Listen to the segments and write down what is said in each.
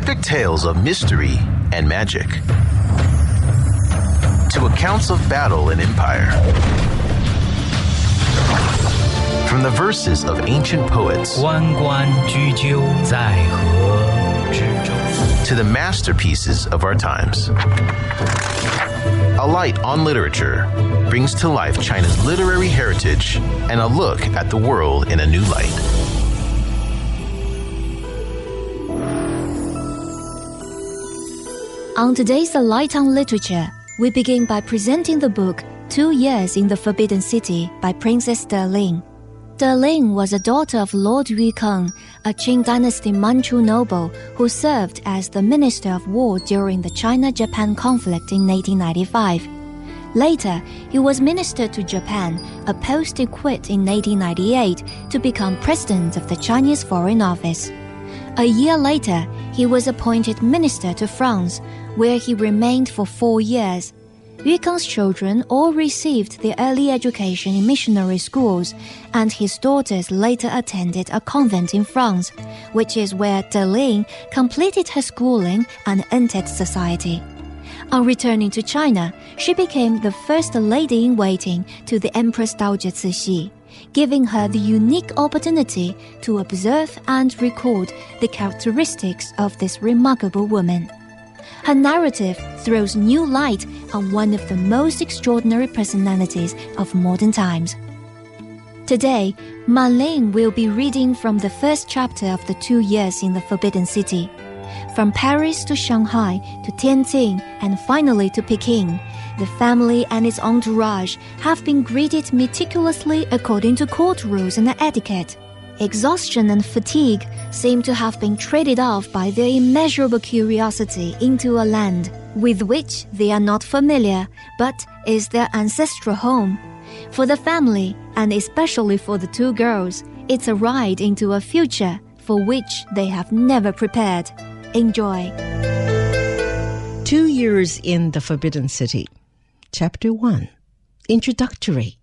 epic tales of mystery and magic, to accounts of battle and empire. From the verses of ancient poets to the masterpieces of our times. A Light on Literature brings to life China's literary heritage and a look at the world in a new light. On today's A Light on Literature, we begin by presenting the book Two Years in the Forbidden City by Princess Derling. Derling was a daughter of Lord Yukeng, a Qing dynasty Manchu noble who served as the Minister of War during the China-Japan conflict in 1895. Later, he was Minister to Japan, a post he quit in 1898 to become President of the Chinese Foreign Office. A year later, he was appointed minister to France, where he remained for four years. Yukeng's children all received their early education in missionary schools, and his daughters later attended a convent in France, which is where Derling completed her schooling and entered society. On returning to China, she became the first lady in waiting to the Empress Dowager Cixi, giving her the unique opportunity to observe and record the characteristics of this remarkable woman. Her narrative throws new light on one of the most extraordinary personalities of modern times. Today, Manling will be reading from the first chapter of the two years in the Forbidden City. From Paris to Shanghai to Tianjin and finally to Peking, the family and its entourage have been greeted meticulously according to court rules and etiquette. Exhaustion and fatigue seem to have been traded off by their immeasurable curiosity into a land with which they are not familiar, but is their ancestral home. For the family, and especially for the two girls, it's a ride into a future for which they have never prepared. Enjoy. Two Years in the Forbidden City. Chapter 1 Introductory.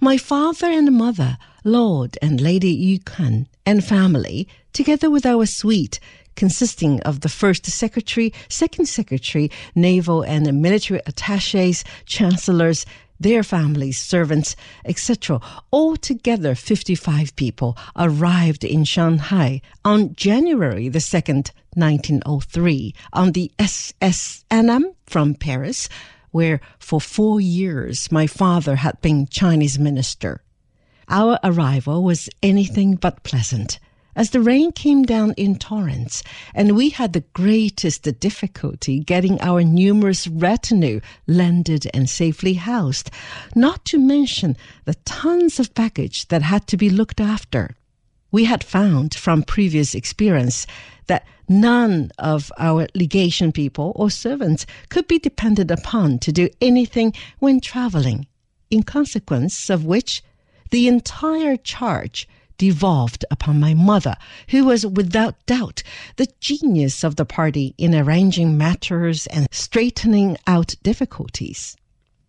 My father and mother, Lord and Lady Yukeng, and family, together with our suite, consisting of the first secretary, second secretary, naval and military attaches, chancellors, their families, servants, etc., altogether 55 people, arrived in Shanghai on January the 2nd, 1903, on the SS Annam from Paris, where for four years my father had been Chinese minister. Our arrival was anything but pleasant, as the rain came down in torrents, and we had the greatest difficulty getting our numerous retinue landed and safely housed, not to mention the tons of baggage that had to be looked after. We had found from previous experience that none of our legation people or servants could be depended upon to do anything when traveling, in consequence of which the entire charge devolved upon my mother, who was without doubt the genius of the party in arranging matters and straightening out difficulties.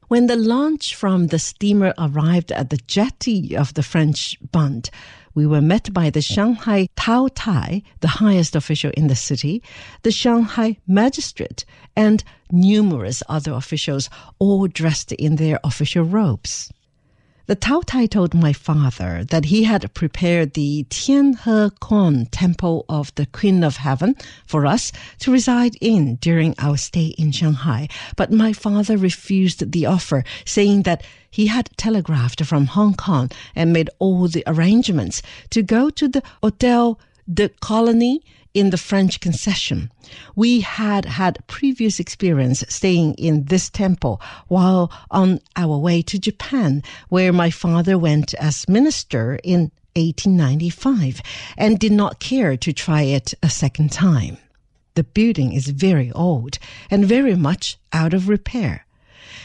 When the launch from the steamer arrived at the jetty of the French Bund, we were met by the Shanghai Tao Tai, the highest official in the city, the Shanghai magistrate, and numerous other officials, all dressed in their official robes. The Tao Tai told my father that he had prepared the Tianhe Kon Temple of the Queen of Heaven for us to reside in during our stay in Shanghai, but my father refused the offer, saying that he had telegraphed from Hong Kong and made all the arrangements to go to the Hotel de Colony in the French concession. We had had previous experience staying in this temple while on our way to Japan, where my father went as minister in 1895 and did not care to try it a second time. The building is very old and very much out of repair.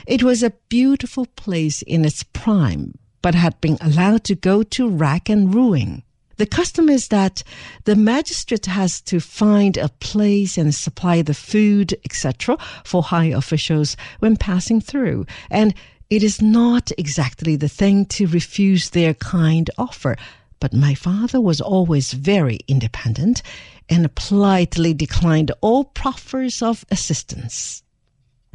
It was a beautiful place in its prime, but had been allowed to go to rack and ruin. The custom is that the magistrate has to find a place and supply the food, etc., for high officials when passing through, and it is not exactly the thing to refuse their kind offer, But my father was always very independent and politely declined all proffers of assistance.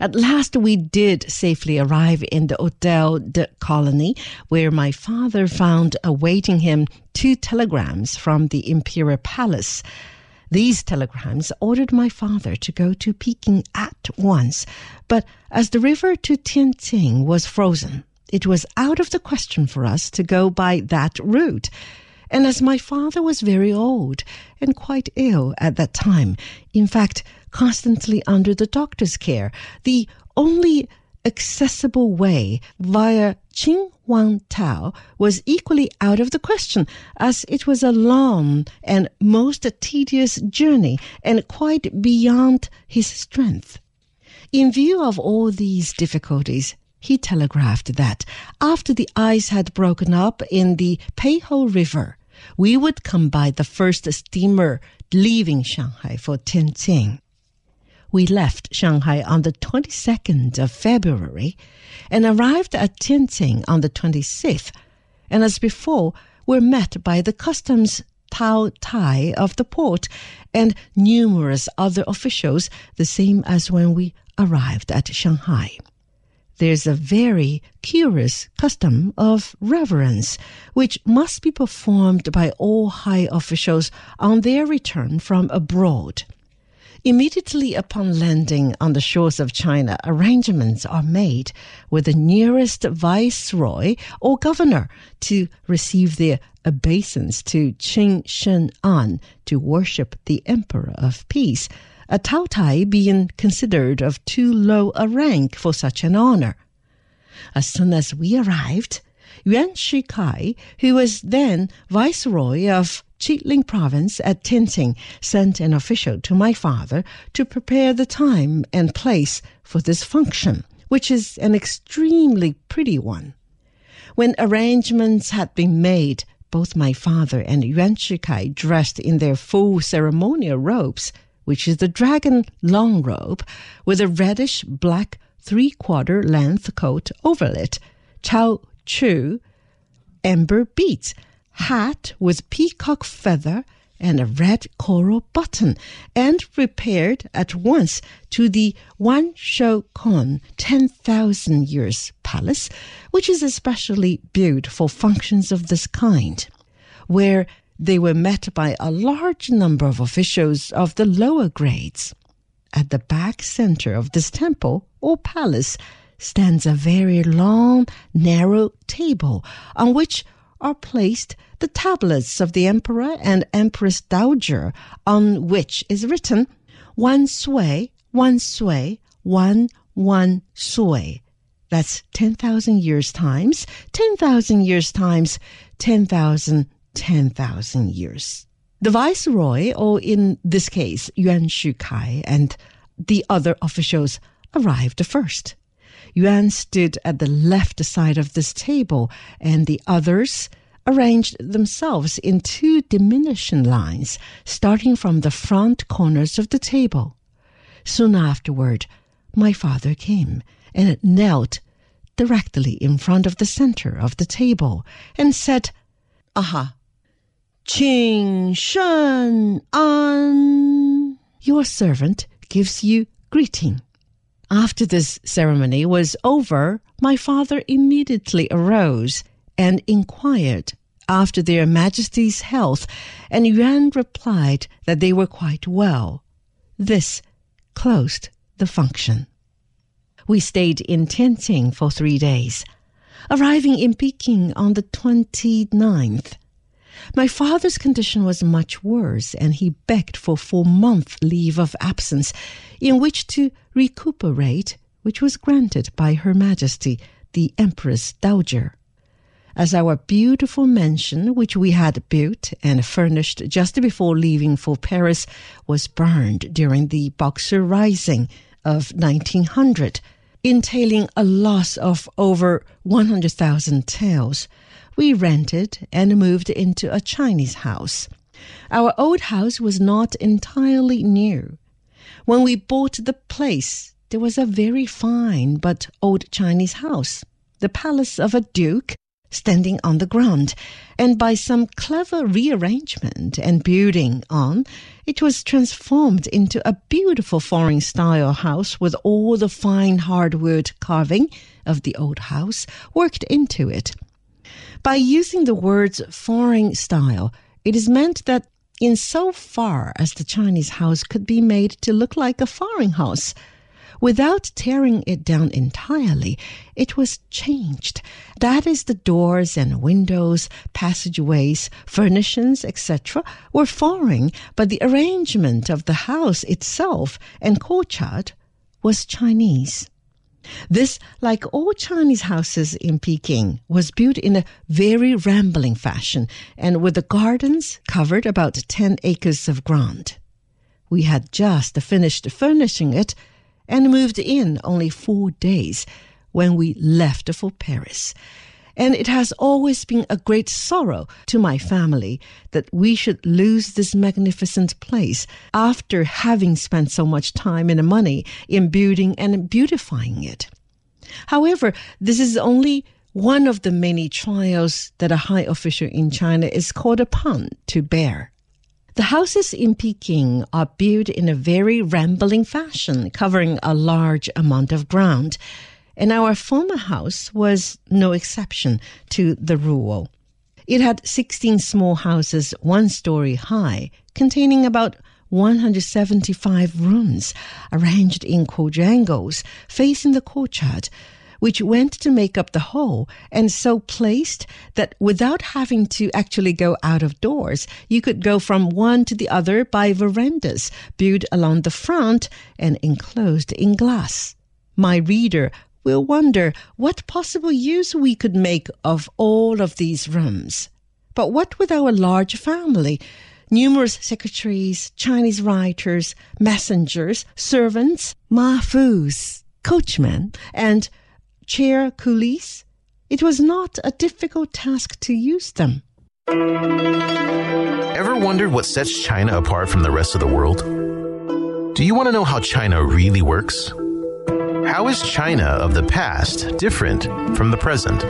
At last, we did safely arrive in the Hotel de Colony, where my father found awaiting him two telegrams from the Imperial Palace. These telegrams ordered my father to go to Peking at once, but as the river to Tianjin was frozen, it was out of the question for us to go by that route. And as my father was very old and quite ill at that time, in fact, constantly under the doctor's care, the only accessible way via Tao was equally out of the question, as it was a long and most tedious journey and quite beyond his strength. In view of all these difficulties, he telegraphed that after the ice had broken up in the Peiho River, we would come by the first steamer leaving Shanghai for Tianjin. We left Shanghai on the 22nd of February and arrived at Tianjin on the 26th, and as before, were met by the customs Tao Tai of the port and numerous other officials, the same as when we arrived at Shanghai there's a very curious custom of reverence, which must be performed by all high officials on their return from abroad. Immediately upon landing on the shores of China, arrangements are made with the nearest viceroy or governor to receive their obeisance to Qin Shen An to worship the Emperor of Peace a Tao Tai being considered of too low a rank for such an honor. As soon as we arrived, Yuan Shikai, who was then viceroy of Chihli province at Tianjin, sent an official to my father to prepare the time and place for this function, which is an extremely pretty one. When arrangements had been made, both my father and Yuan Shikai dressed in their full ceremonial robes which is the dragon long robe with a reddish black three quarter length coat over it, Chao Chu, amber beads, hat with peacock feather and a red coral button, and repaired at once to the Wan Shou Kon 10,000 years palace, which is especially built for functions of this kind, where they were met by a large number of officials of the lower grades. At the back center of this temple or palace stands a very long, narrow table on which are placed the tablets of the emperor and empress dowager on which is written wan sui, wan sui, wan wan sui. That's 10,000 years times, 10,000 years times, 10,000 10,000 years. The viceroy, or in this case, Yuan Shikai, and the other officials arrived first. Yuan stood at the left side of this table, and the others arranged themselves in two diminishing lines, starting from the front corners of the table. Soon afterward, my father came and knelt directly in front of the center of the table and said, Aha, Qing Shen An. Your servant gives you greeting. After this ceremony was over, my father immediately arose and inquired after their majesties' health, and Yuan replied that they were quite well. This closed the function. We stayed in Tianjin for three days, arriving in Peking on the 29th. My father's condition was much worse, and he begged for four month leave of absence in which to recuperate, which was granted by Her Majesty the Empress Dowager. As our beautiful mansion, which we had built and furnished just before leaving for Paris, was burned during the Boxer Rising of 1900, entailing a loss of over 100,000 taels, we rented and moved into a Chinese house. Our old house was not entirely new. When we bought the place, there was a very fine but old Chinese house, the palace of a duke, standing on the ground, and by some clever rearrangement and building on, it was transformed into a beautiful foreign style house with all the fine hardwood carving of the old house worked into it. By using the words foreign style, it is meant that in so far as the Chinese house could be made to look like a foreign house, without tearing it down entirely, it was changed. That is, the doors and windows, passageways, furnishings, etc., were foreign, but the arrangement of the house itself and courtyard was Chinese. This, like all Chinese houses in Peking, was built in a very rambling fashion and with the gardens covered about 10 acres of ground. We had just finished furnishing it and moved in only four days when we left for Paris. And it has always been a great sorrow to my family that we should lose this magnificent place after having spent so much time and money in building and beautifying it. However, this is only one of the many trials that a high official in China is called upon to bear. The houses in Peking are built in a very rambling fashion, covering a large amount of ground and our former house was no exception to the rule. It had 16 small houses, one story high, containing about 175 rooms arranged in quadrangles facing the courtyard, which went to make up the whole and so placed that without having to actually go out of doors, you could go from one to the other by verandas built along the front and enclosed in glass. My reader will wonder what possible use we could make of all of these rooms. But what with our large family? Numerous secretaries, Chinese writers, messengers, servants, mafus, coachmen, and chair coolies, it was not a difficult task to use them. Ever wondered what sets China apart from the rest of the world? Do you want to know how China really works? How is China of the past different from the present?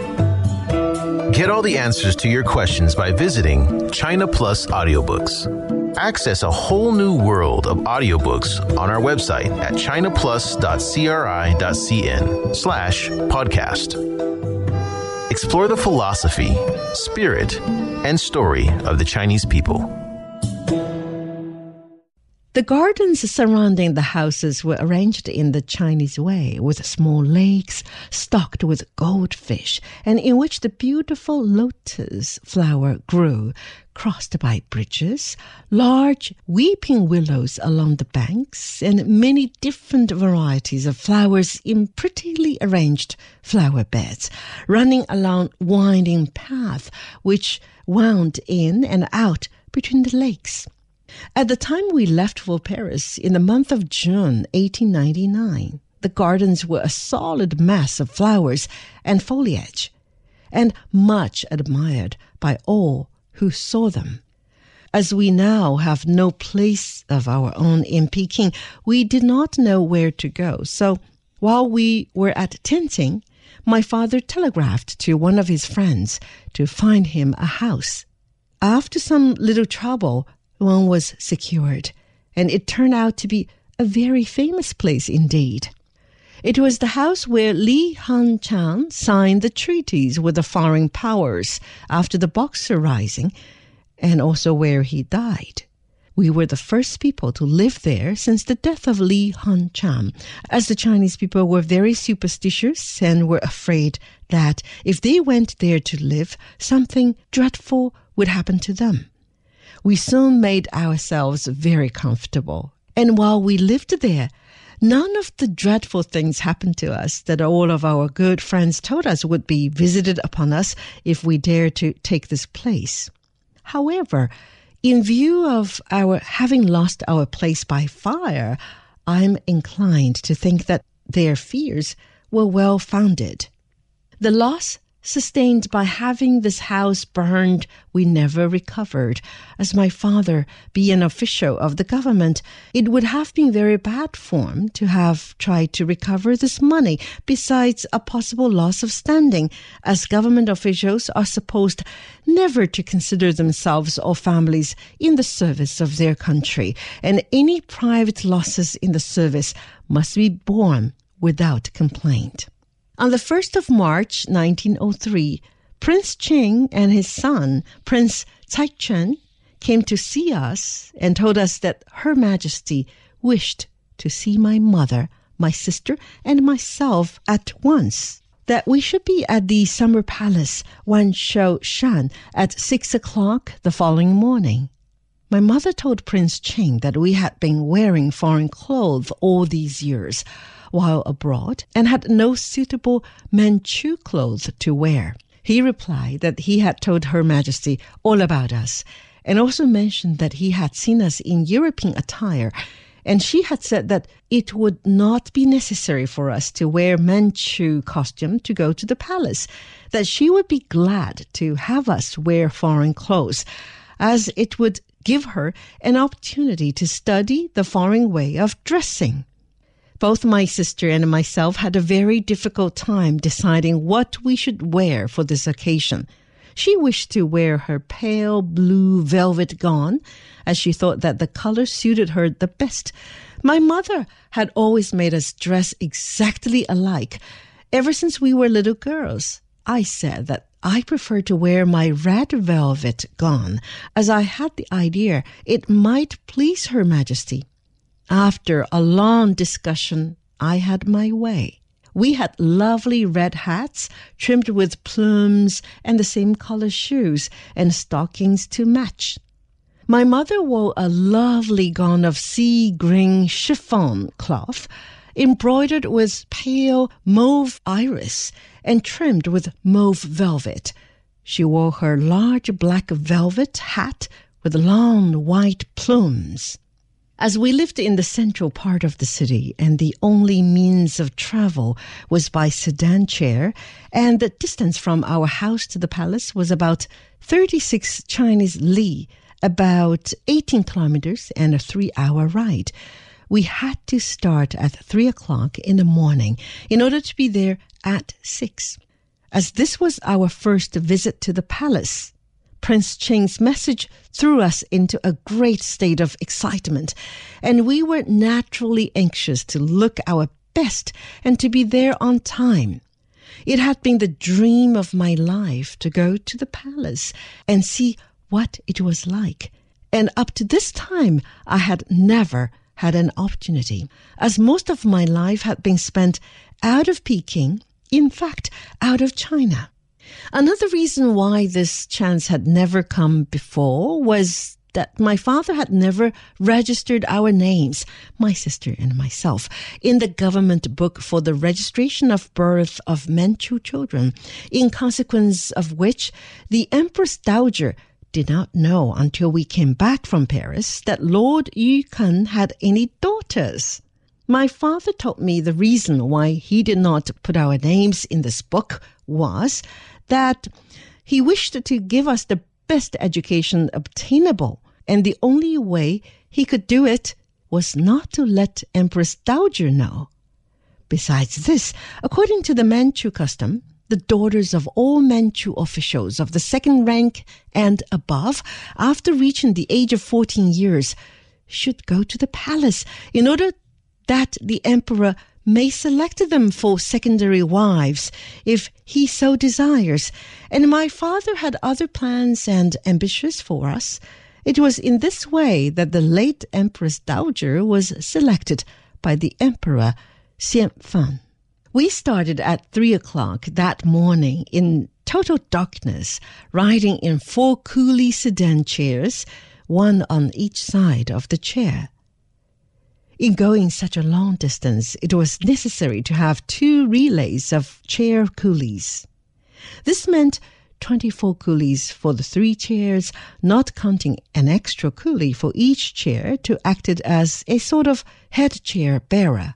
Get all the answers to your questions by visiting China Plus Audiobooks. Access a whole new world of audiobooks on our website at chinaplus.cri.cn slash podcast. Explore the philosophy, spirit, and story of the Chinese people. The gardens surrounding the houses were arranged in the Chinese way, with small lakes stocked with goldfish, and in which the beautiful lotus flower grew, crossed by bridges, large weeping willows along the banks, and many different varieties of flowers in prettily arranged flower beds, running along winding paths which wound in and out between the lakes. At the time we left for Paris in the month of June 1899, the gardens were a solid mass of flowers and foliage, and much admired by all who saw them. As we now have no place of our own in Peking, we did not know where to go. So while we were at Tianjin, my father telegraphed to one of his friends to find him a house. After some little trouble, one was secured, and it turned out to be a very famous place indeed. It was the house where Li Hongzhang signed the treaties with the foreign powers after the Boxer Rising, and also where he died. We were the first people to live there since the death of Li Hongzhang, as the Chinese people were very superstitious and were afraid that if they went there to live, something dreadful would happen to them we soon made ourselves very comfortable. And while we lived there, none of the dreadful things happened to us that all of our good friends told us would be visited upon us if we dared to take this place. However, in view of our having lost our place by fire, I'm inclined to think that their fears were well founded. The loss sustained by having this house burned, we never recovered. As my father, being an official of the government, it would have been very bad form to have tried to recover this money, besides a possible loss of standing, as government officials are supposed never to consider themselves or families in the service of their country, and any private losses in the service must be borne without complaint. On the 1st of March 1903, Prince Ching and his son, Prince Caichun, came to see us and told us that Her Majesty wished to see my mother, my sister, and myself at once. That we should be at the Summer Palace, Wanshou Shan, at six o'clock the following morning. My mother told Prince Ching that we had been wearing foreign clothes all these years while abroad and had no suitable Manchu clothes to wear. He replied that he had told Her Majesty all about us and also mentioned that he had seen us in European attire and she had said that it would not be necessary for us to wear Manchu costume to go to the palace, that she would be glad to have us wear foreign clothes, as it would give her an opportunity to study the foreign way of dressing. Both my sister and myself had a very difficult time deciding what we should wear for this occasion. She wished to wear her pale blue velvet gown, as she thought that the color suited her the best. My mother had always made us dress exactly alike. Ever since we were little girls, I said that I preferred to wear my red velvet gown, as I had the idea it might please Her Majesty. After a long discussion, I had my way. We had lovely red hats trimmed with plumes and the same color shoes and stockings to match. My mother wore a lovely gown of sea green chiffon cloth embroidered with pale mauve iris and trimmed with mauve velvet. She wore her large black velvet hat with long white plumes. As we lived in the central part of the city and the only means of travel was by sedan chair, and the distance from our house to the palace was about 36 Chinese li, about 18 kilometers and a three hour ride. We had to start at 3 o'clock in the morning in order to be there at 6. As this was our first visit to the palace, Prince Ching's message threw us into a great state of excitement, and we were naturally anxious to look our best and to be there on time. It had been the dream of my life to go to the palace and see what it was like. And up to this time, I had never had an opportunity, as most of my life had been spent out of Peking, in fact, out of China. Another reason why this chance had never come before was that my father had never registered our names, my sister and myself, in the government book for the registration of birth of Manchu children, in consequence of which the Empress Dowager did not know until we came back from Paris that Lord Yu had any daughters. My father told me the reason why he did not put our names in this book was that he wished to give us the best education obtainable, and the only way he could do it was not to let Empress Dowager know. Besides this, according to the Manchu custom, the daughters of all Manchu officials of the second rank and above, after reaching the age of 14 years, should go to the palace in order that the emperor may select them for secondary wives if he so desires, and my father had other plans and ambitions for us. It was in this way that the late Empress Dowager was selected by the Emperor Xian Fan. We started at three o'clock that morning in total darkness, riding in four coolie sedan chairs, one on each side of the chair. In going such a long distance, it was necessary to have two relays of chair coolies. This meant 24 coolies for the three chairs, not counting an extra coolie for each chair to act as a sort of head chair bearer.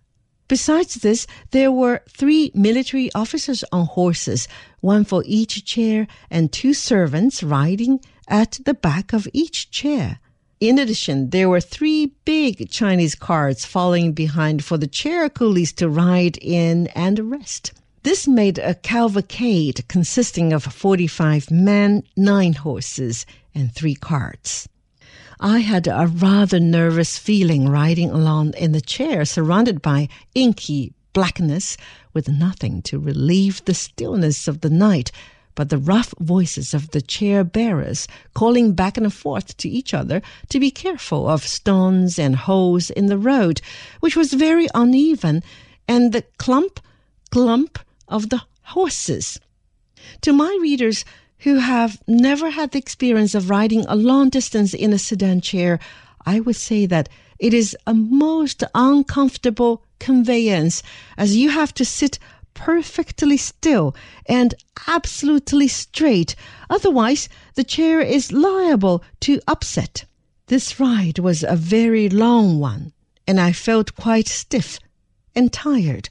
Besides this, there were three military officers on horses, one for each chair, and two servants riding at the back of each chair. In addition, there were three big Chinese carts following behind for the chair coolies to ride in and rest. This made a cavalcade consisting of 45 men, nine horses, and three carts. I had a rather nervous feeling riding along in the chair surrounded by inky blackness with nothing to relieve the stillness of the night but the rough voices of the chair bearers calling back and forth to each other to be careful of stones and holes in the road, which was very uneven, and the clump, clump of the horses. To my readers who have never had the experience of riding a long distance in a sedan chair, I would say that it is a most uncomfortable conveyance as you have to sit perfectly still and absolutely straight. Otherwise, the chair is liable to upset. This ride was a very long one, and I felt quite stiff and tired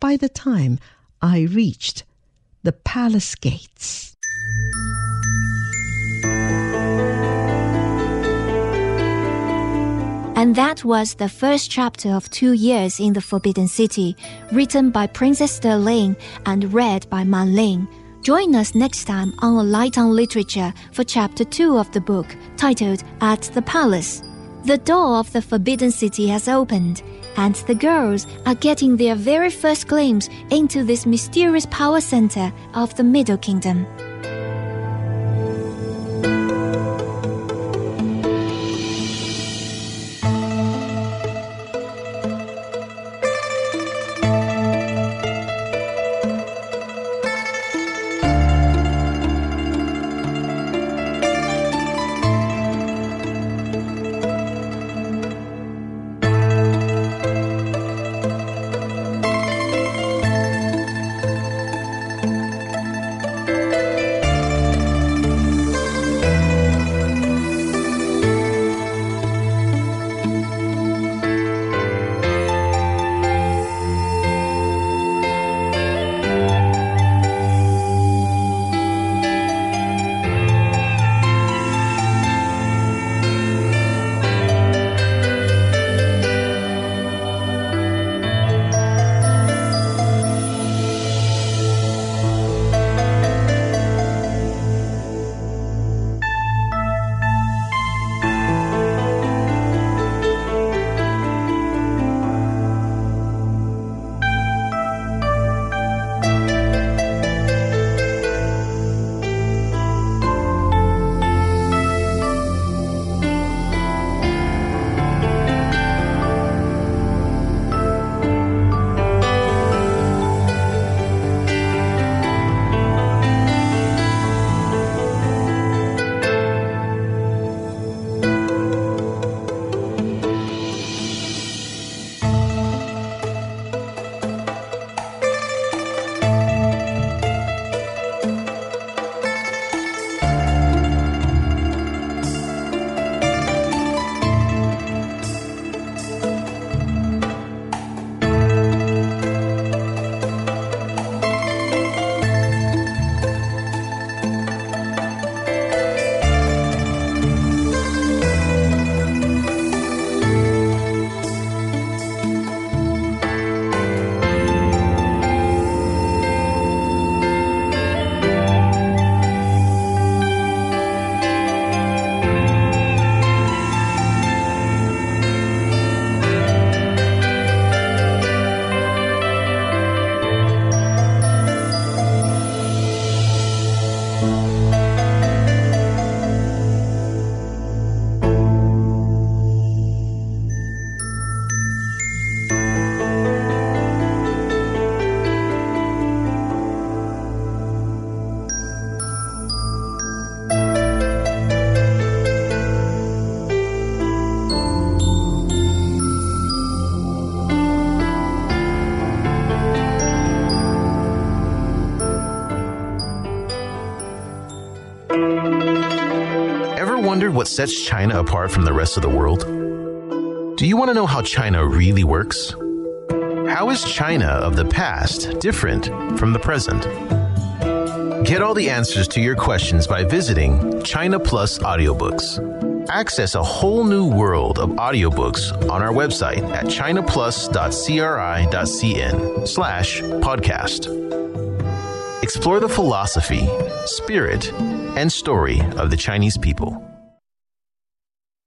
by the time I reached the palace gates. And that was the first chapter of Two Years in the Forbidden City, written by Princess De Ling and read by Man Ling. Join us next time on A Light on Literature for chapter 2 of the book, titled At the Palace. The door of the Forbidden City has opened, and the girls are getting their very first glimpse into this mysterious power center of the Middle Kingdom. What sets China apart from the rest of the world? Do you want to know how China really works? How is China of the past different from the present? Get all the answers to your questions by visiting China Plus Audiobooks. Access a whole new world of audiobooks on our website at chinaplus.cri.cn slash podcast. Explore the philosophy, spirit, and story of the Chinese people.